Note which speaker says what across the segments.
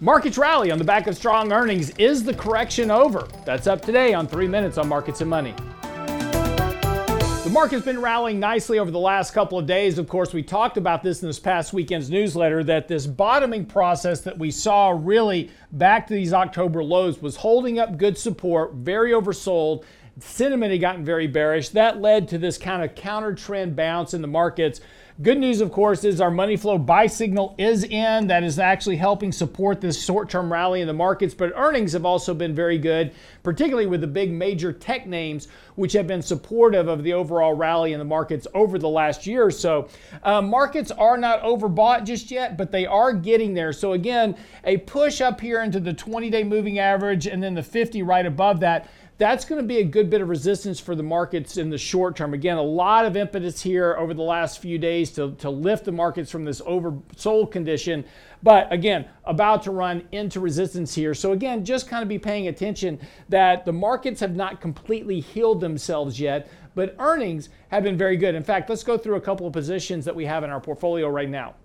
Speaker 1: Markets rally on the back of strong earnings. Is the correction over? That's up today on 3 Minutes on Markets and Money. The market's been rallying nicely over the last couple of days. Of course, we talked about this in this past weekend's newsletter that this bottoming process that we saw really back to these October lows was holding up good support, very oversold. Sentiment had gotten very bearish. That led to this kind of counter trend bounce in the markets. Good news, of course, is our money flow buy signal is in. That is actually helping support this short term rally in the markets. But earnings have also been very good, particularly with the big major tech names, which have been supportive of the overall rally in the markets over the last year or so. Uh, markets are not overbought just yet, but they are getting there. So, again, a push up here into the 20 day moving average and then the 50 right above that that's going to be a good bit of resistance for the markets in the short term. Again, a lot of impetus here over the last few days to, to lift the markets from this oversold condition. But again, about to run into resistance here. So again, just kind of be paying attention that the markets have not completely healed themselves yet, but earnings have been very good. In fact, let's go through a couple of positions that we have in our portfolio right now.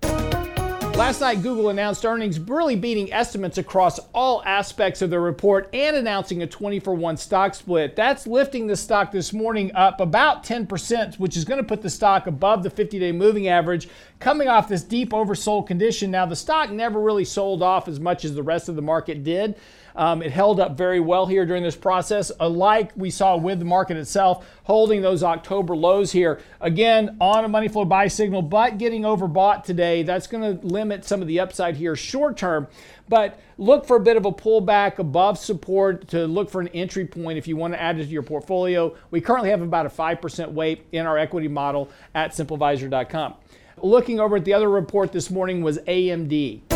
Speaker 1: Last night, Google announced earnings, really beating estimates across all aspects of their report and announcing a 20 for 1 stock split. That's lifting the stock this morning up about 10%, which is going to put the stock above the 50 day moving average, coming off this deep oversold condition. Now, the stock never really sold off as much as the rest of the market did. Um, it held up very well here during this process, alike we saw with the market itself, holding those October lows here. Again, on a money flow buy signal, but getting overbought today. That's going to limit some of the upside here short term. But look for a bit of a pullback above support to look for an entry point if you want to add it to your portfolio. We currently have about a 5% weight in our equity model at simplevisor.com. Looking over at the other report this morning was AMD.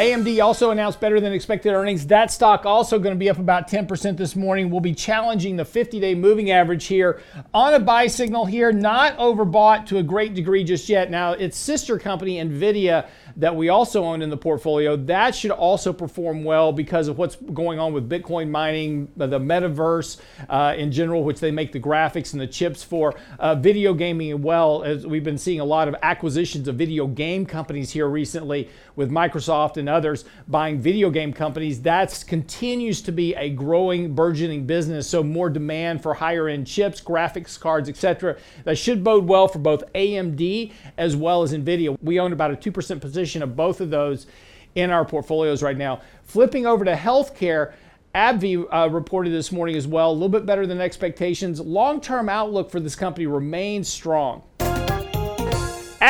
Speaker 1: AMD also announced better than expected earnings. That stock also going to be up about 10% this morning. We'll be challenging the 50 day moving average here on a buy signal here, not overbought to a great degree just yet. Now, its sister company, NVIDIA, that we also own in the portfolio, that should also perform well because of what's going on with Bitcoin mining, the metaverse uh, in general, which they make the graphics and the chips for, uh, video gaming as well. As we've been seeing a lot of acquisitions of video game companies here recently with Microsoft and others buying video game companies. That continues to be a growing, burgeoning business. So more demand for higher end chips, graphics cards, etc. That should bode well for both AMD as well as NVIDIA. We own about a 2% position of both of those in our portfolios right now. Flipping over to healthcare, AbbVie uh, reported this morning as well, a little bit better than expectations. Long term outlook for this company remains strong.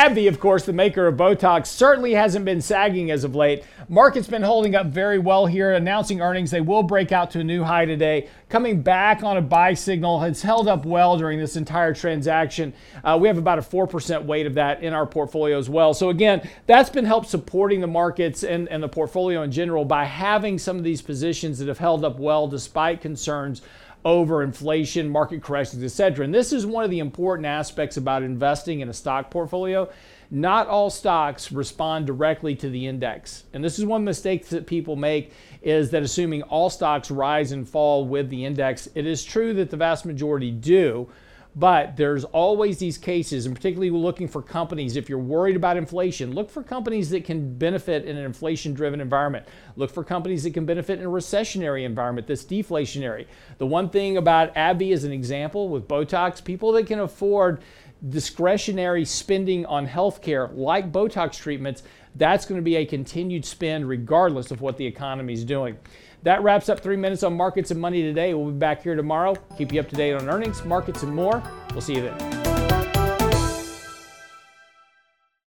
Speaker 1: AbbVie, of course, the maker of Botox, certainly hasn't been sagging as of late. Market's been holding up very well here, announcing earnings. They will break out to a new high today. Coming back on a buy signal, has held up well during this entire transaction. Uh, we have about a 4% weight of that in our portfolio as well. So, again, that's been helped supporting the markets and, and the portfolio in general by having some of these positions that have held up well despite concerns over inflation, market corrections, etc. And this is one of the important aspects about investing in a stock portfolio. Not all stocks respond directly to the index. And this is one mistake that people make is that assuming all stocks rise and fall with the index. It is true that the vast majority do, but there's always these cases, and particularly looking for companies, if you're worried about inflation, look for companies that can benefit in an inflation driven environment. Look for companies that can benefit in a recessionary environment that's deflationary. The one thing about AbbVie as an example with Botox, people that can afford discretionary spending on healthcare like Botox treatments, that's going to be a continued spend regardless of what the economy is doing. That wraps up three minutes on markets and money today. We'll be back here tomorrow. Keep you up to date on earnings, markets, and more. We'll see you then.